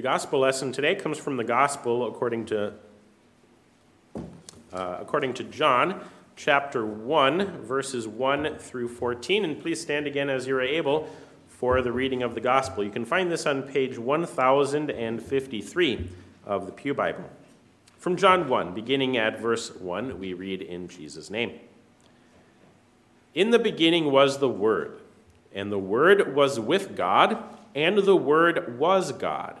The gospel lesson today comes from the gospel according to, uh, according to John, chapter 1, verses 1 through 14. And please stand again as you are able for the reading of the gospel. You can find this on page 1053 of the Pew Bible. From John 1, beginning at verse 1, we read in Jesus' name. In the beginning was the Word, and the Word was with God, and the Word was God.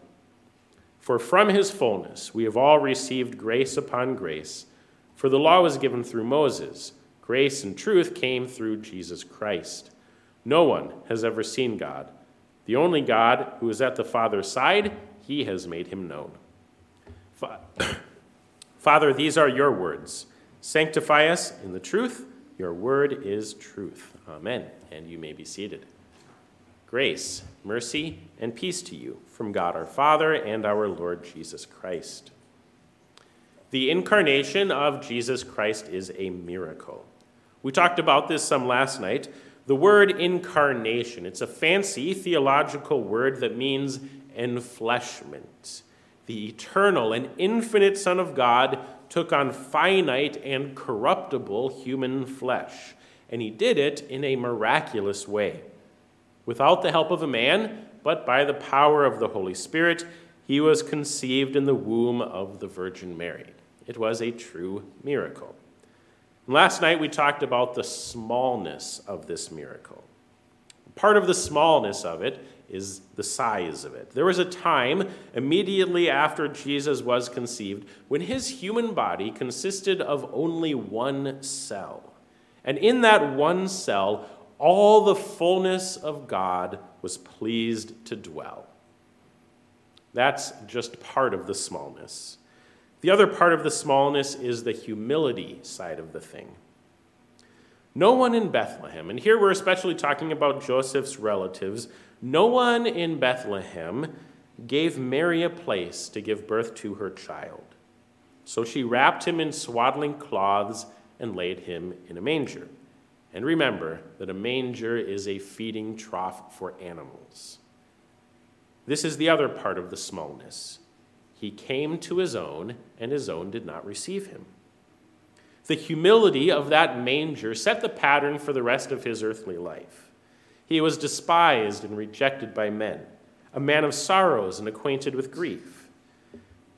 For from his fullness we have all received grace upon grace. For the law was given through Moses, grace and truth came through Jesus Christ. No one has ever seen God. The only God who is at the Father's side, he has made him known. Father, these are your words. Sanctify us in the truth. Your word is truth. Amen. And you may be seated. Grace, mercy, and peace to you from God our Father and our Lord Jesus Christ. The incarnation of Jesus Christ is a miracle. We talked about this some last night. The word incarnation, it's a fancy theological word that means enfleshment. The eternal and infinite Son of God took on finite and corruptible human flesh, and he did it in a miraculous way. Without the help of a man, but by the power of the Holy Spirit, he was conceived in the womb of the Virgin Mary. It was a true miracle. Last night we talked about the smallness of this miracle. Part of the smallness of it is the size of it. There was a time immediately after Jesus was conceived when his human body consisted of only one cell. And in that one cell, all the fullness of God was pleased to dwell. That's just part of the smallness. The other part of the smallness is the humility side of the thing. No one in Bethlehem, and here we're especially talking about Joseph's relatives, no one in Bethlehem gave Mary a place to give birth to her child. So she wrapped him in swaddling cloths and laid him in a manger. And remember that a manger is a feeding trough for animals. This is the other part of the smallness. He came to his own, and his own did not receive him. The humility of that manger set the pattern for the rest of his earthly life. He was despised and rejected by men, a man of sorrows and acquainted with grief.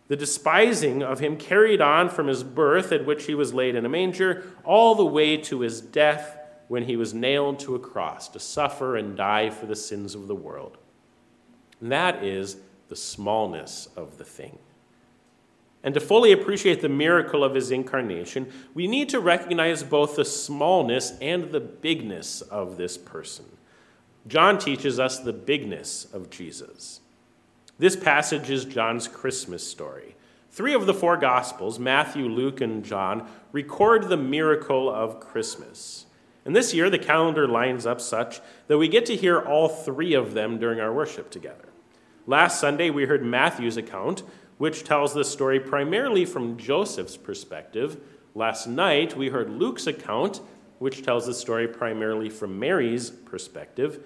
The despising of him carried on from his birth, at which he was laid in a manger, all the way to his death when he was nailed to a cross to suffer and die for the sins of the world. And that is the smallness of the thing. And to fully appreciate the miracle of his incarnation, we need to recognize both the smallness and the bigness of this person. John teaches us the bigness of Jesus. This passage is John's Christmas story. Three of the four Gospels, Matthew, Luke, and John, record the miracle of Christmas. And this year, the calendar lines up such that we get to hear all three of them during our worship together. Last Sunday, we heard Matthew's account, which tells the story primarily from Joseph's perspective. Last night, we heard Luke's account, which tells the story primarily from Mary's perspective.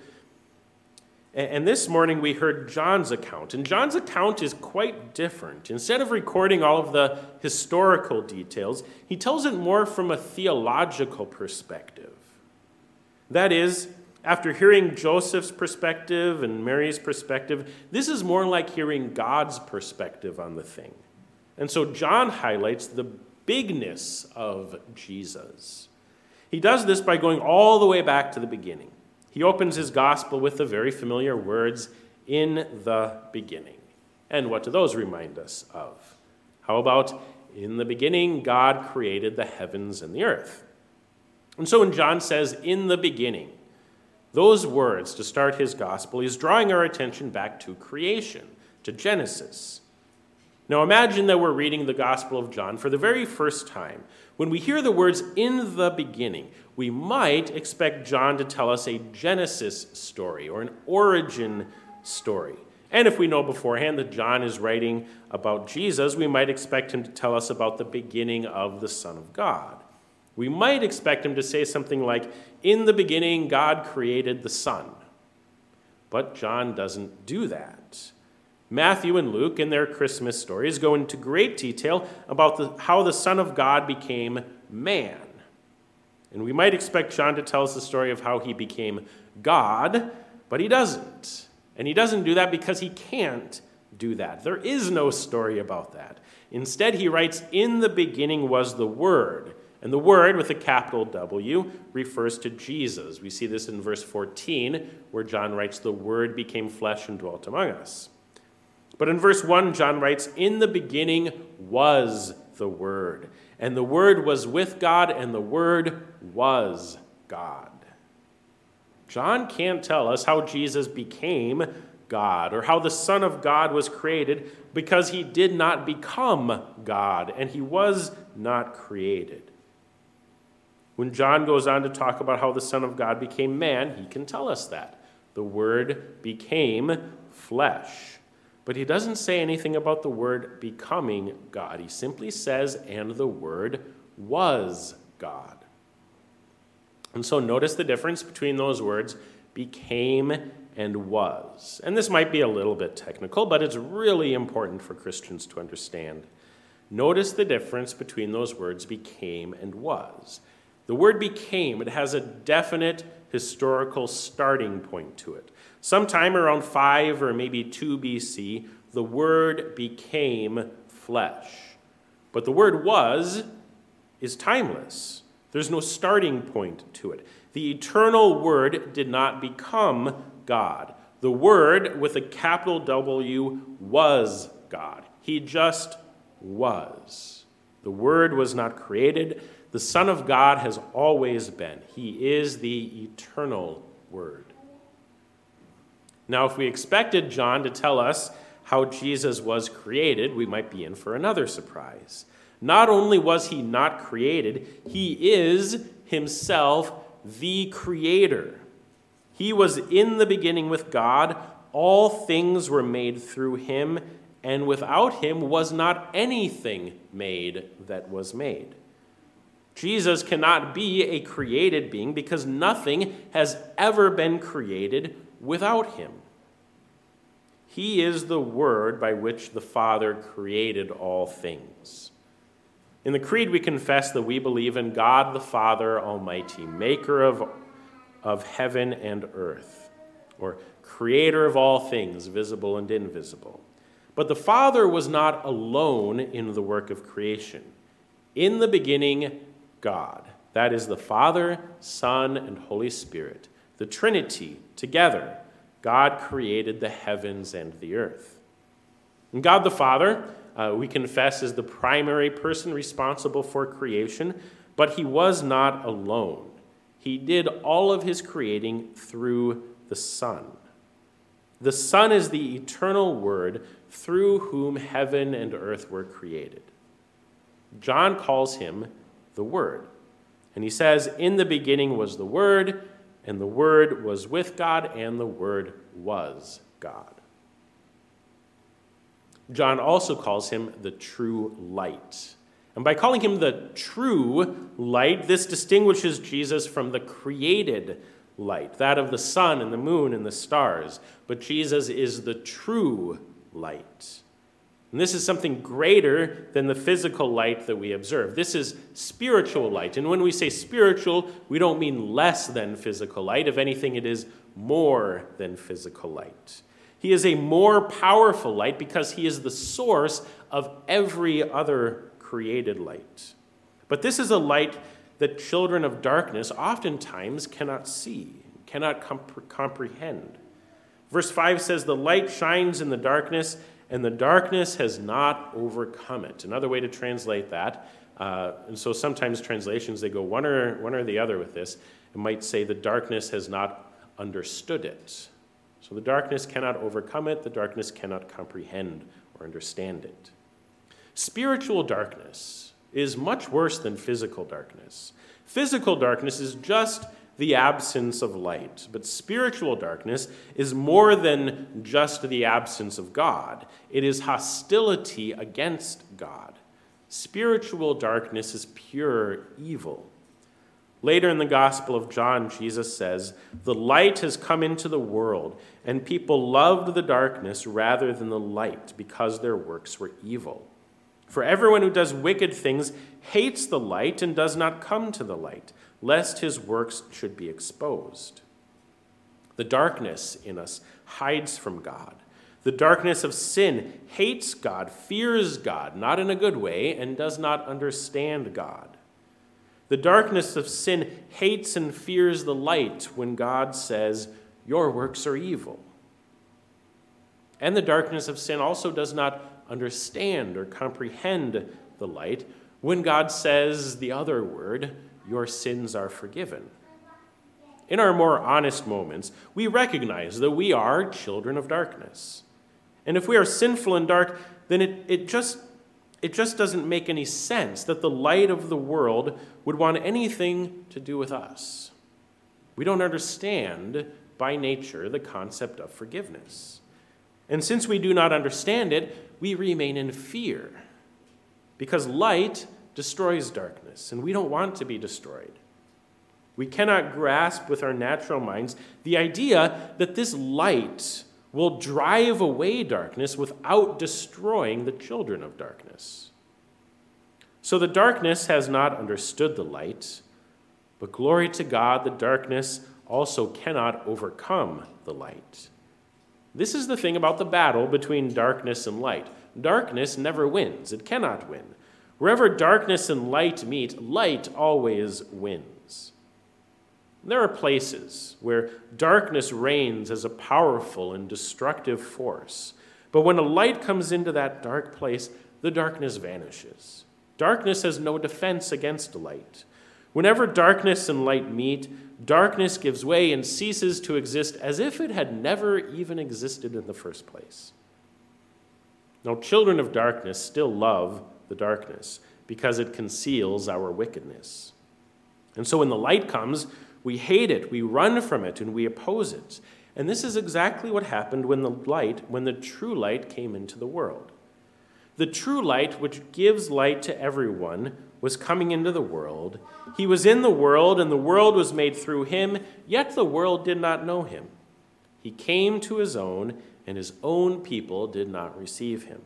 And this morning we heard John's account. And John's account is quite different. Instead of recording all of the historical details, he tells it more from a theological perspective. That is, after hearing Joseph's perspective and Mary's perspective, this is more like hearing God's perspective on the thing. And so John highlights the bigness of Jesus. He does this by going all the way back to the beginning. He opens his gospel with the very familiar words, in the beginning. And what do those remind us of? How about, in the beginning, God created the heavens and the earth? And so when John says, in the beginning, those words to start his gospel, he's drawing our attention back to creation, to Genesis. Now imagine that we're reading the Gospel of John for the very first time. When we hear the words in the beginning, we might expect John to tell us a Genesis story or an origin story. And if we know beforehand that John is writing about Jesus, we might expect him to tell us about the beginning of the Son of God. We might expect him to say something like, In the beginning, God created the Son. But John doesn't do that. Matthew and Luke, in their Christmas stories, go into great detail about the, how the Son of God became man. And we might expect John to tell us the story of how he became God, but he doesn't. And he doesn't do that because he can't do that. There is no story about that. Instead, he writes, In the beginning was the Word. And the Word, with a capital W, refers to Jesus. We see this in verse 14, where John writes, The Word became flesh and dwelt among us. But in verse 1, John writes, In the beginning was the Word. And the Word was with God, and the Word was God. John can't tell us how Jesus became God or how the Son of God was created because he did not become God and he was not created. When John goes on to talk about how the Son of God became man, he can tell us that. The Word became flesh. But he doesn't say anything about the word becoming God. He simply says, and the word was God. And so notice the difference between those words became and was. And this might be a little bit technical, but it's really important for Christians to understand. Notice the difference between those words became and was. The word became, it has a definite historical starting point to it. Sometime around 5 or maybe 2 BC, the Word became flesh. But the Word was is timeless. There's no starting point to it. The eternal Word did not become God. The Word, with a capital W, was God. He just was. The Word was not created. The Son of God has always been. He is the eternal Word. Now, if we expected John to tell us how Jesus was created, we might be in for another surprise. Not only was he not created, he is himself the creator. He was in the beginning with God. All things were made through him, and without him was not anything made that was made. Jesus cannot be a created being because nothing has ever been created without him. He is the Word by which the Father created all things. In the Creed, we confess that we believe in God the Father Almighty, maker of, of heaven and earth, or creator of all things, visible and invisible. But the Father was not alone in the work of creation. In the beginning, God. That is the Father, Son, and Holy Spirit, the Trinity together. God created the heavens and the earth. And God the Father, uh, we confess, is the primary person responsible for creation, but he was not alone. He did all of his creating through the Son. The Son is the eternal Word through whom heaven and earth were created. John calls him the Word. And he says, In the beginning was the Word, and the Word was with God, and the Word was God. John also calls him the true light. And by calling him the true light, this distinguishes Jesus from the created light, that of the sun and the moon and the stars. But Jesus is the true light. And this is something greater than the physical light that we observe. This is spiritual light. And when we say spiritual, we don't mean less than physical light. If anything, it is more than physical light. He is a more powerful light because he is the source of every other created light. But this is a light that children of darkness oftentimes cannot see, cannot comp- comprehend. Verse 5 says, The light shines in the darkness and the darkness has not overcome it. Another way to translate that, uh, and so sometimes translations they go one or one or the other with this. It might say the darkness has not understood it. So the darkness cannot overcome it. The darkness cannot comprehend or understand it. Spiritual darkness is much worse than physical darkness. Physical darkness is just the absence of light. But spiritual darkness is more than just the absence of God, it is hostility against God. Spiritual darkness is pure evil. Later in the Gospel of John, Jesus says, The light has come into the world, and people loved the darkness rather than the light because their works were evil. For everyone who does wicked things hates the light and does not come to the light lest his works should be exposed. The darkness in us hides from God. The darkness of sin hates God, fears God, not in a good way, and does not understand God. The darkness of sin hates and fears the light when God says, Your works are evil. And the darkness of sin also does not understand or comprehend the light when God says the other word, your sins are forgiven. In our more honest moments, we recognize that we are children of darkness. And if we are sinful and dark, then it, it, just, it just doesn't make any sense that the light of the world would want anything to do with us. We don't understand by nature the concept of forgiveness. And since we do not understand it, we remain in fear. Because light destroys darkness, and we don't want to be destroyed. We cannot grasp with our natural minds the idea that this light will drive away darkness without destroying the children of darkness. So the darkness has not understood the light, but glory to God, the darkness also cannot overcome the light. This is the thing about the battle between darkness and light. Darkness never wins, it cannot win. Wherever darkness and light meet, light always wins. There are places where darkness reigns as a powerful and destructive force. But when a light comes into that dark place, the darkness vanishes. Darkness has no defense against light. Whenever darkness and light meet, darkness gives way and ceases to exist as if it had never even existed in the first place. Now, children of darkness still love the darkness because it conceals our wickedness. And so when the light comes, we hate it, we run from it, and we oppose it. And this is exactly what happened when the light, when the true light came into the world. The true light, which gives light to everyone, was coming into the world. He was in the world, and the world was made through him, yet the world did not know him. He came to his own, and his own people did not receive him.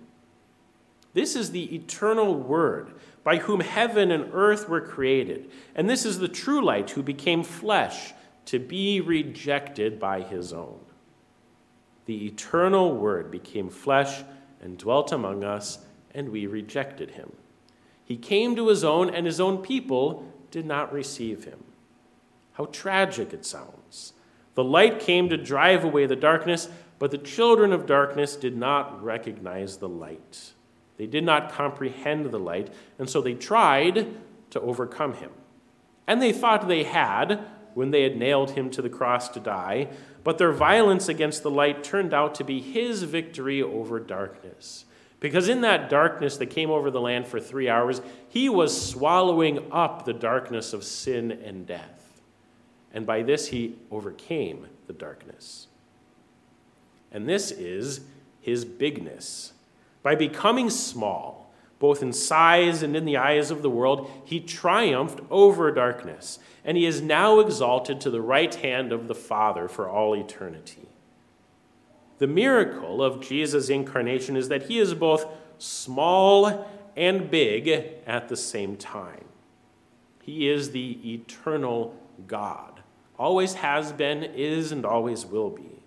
This is the eternal Word, by whom heaven and earth were created. And this is the true light who became flesh to be rejected by his own. The eternal Word became flesh and dwelt among us, and we rejected him. He came to his own, and his own people did not receive him. How tragic it sounds. The light came to drive away the darkness, but the children of darkness did not recognize the light. They did not comprehend the light, and so they tried to overcome him. And they thought they had when they had nailed him to the cross to die, but their violence against the light turned out to be his victory over darkness. Because in that darkness that came over the land for three hours, he was swallowing up the darkness of sin and death. And by this, he overcame the darkness. And this is his bigness by becoming small, both in size and in the eyes of the world, he triumphed over darkness, and he is now exalted to the right hand of the Father for all eternity. The miracle of Jesus' incarnation is that he is both small and big at the same time. He is the eternal God, always has been, is, and always will be.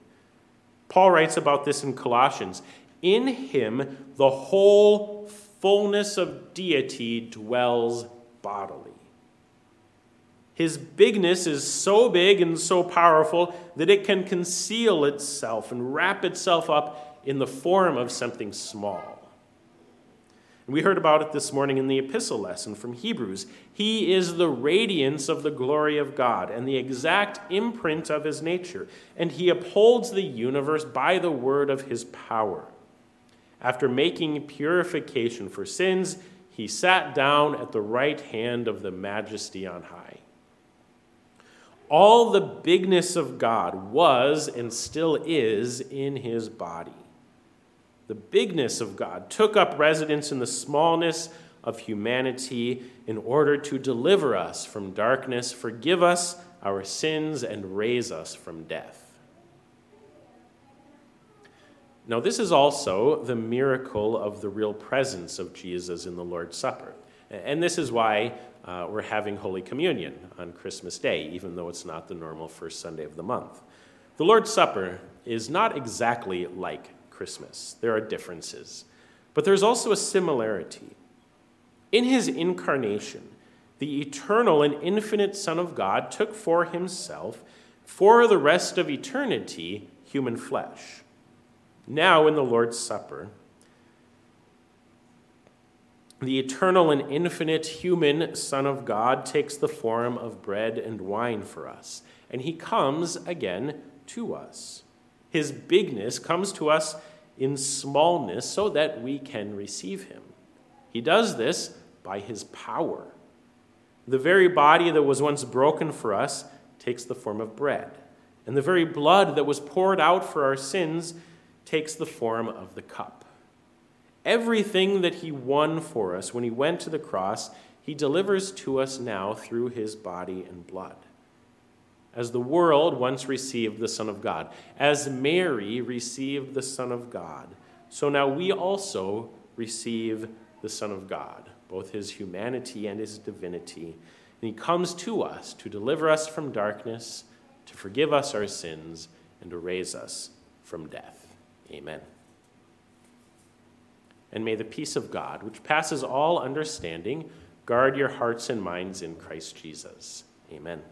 Paul writes about this in Colossians. In him, the whole fullness of deity dwells bodily. His bigness is so big and so powerful that it can conceal itself and wrap itself up in the form of something small. And we heard about it this morning in the epistle lesson from Hebrews. He is the radiance of the glory of God and the exact imprint of his nature, and he upholds the universe by the word of his power. After making purification for sins, he sat down at the right hand of the majesty on high. All the bigness of God was and still is in his body. The bigness of God took up residence in the smallness of humanity in order to deliver us from darkness, forgive us our sins, and raise us from death. Now, this is also the miracle of the real presence of Jesus in the Lord's Supper. And this is why uh, we're having Holy Communion on Christmas Day, even though it's not the normal first Sunday of the month. The Lord's Supper is not exactly like Christmas, there are differences, but there's also a similarity. In his incarnation, the eternal and infinite Son of God took for himself, for the rest of eternity, human flesh. Now, in the Lord's Supper, the eternal and infinite human Son of God takes the form of bread and wine for us, and he comes again to us. His bigness comes to us in smallness so that we can receive him. He does this by his power. The very body that was once broken for us takes the form of bread, and the very blood that was poured out for our sins takes the form of the cup. Everything that he won for us when he went to the cross, he delivers to us now through his body and blood. As the world once received the Son of God, as Mary received the Son of God, so now we also receive the Son of God, both his humanity and his divinity. And he comes to us to deliver us from darkness, to forgive us our sins, and to raise us from death. Amen. And may the peace of God, which passes all understanding, guard your hearts and minds in Christ Jesus. Amen.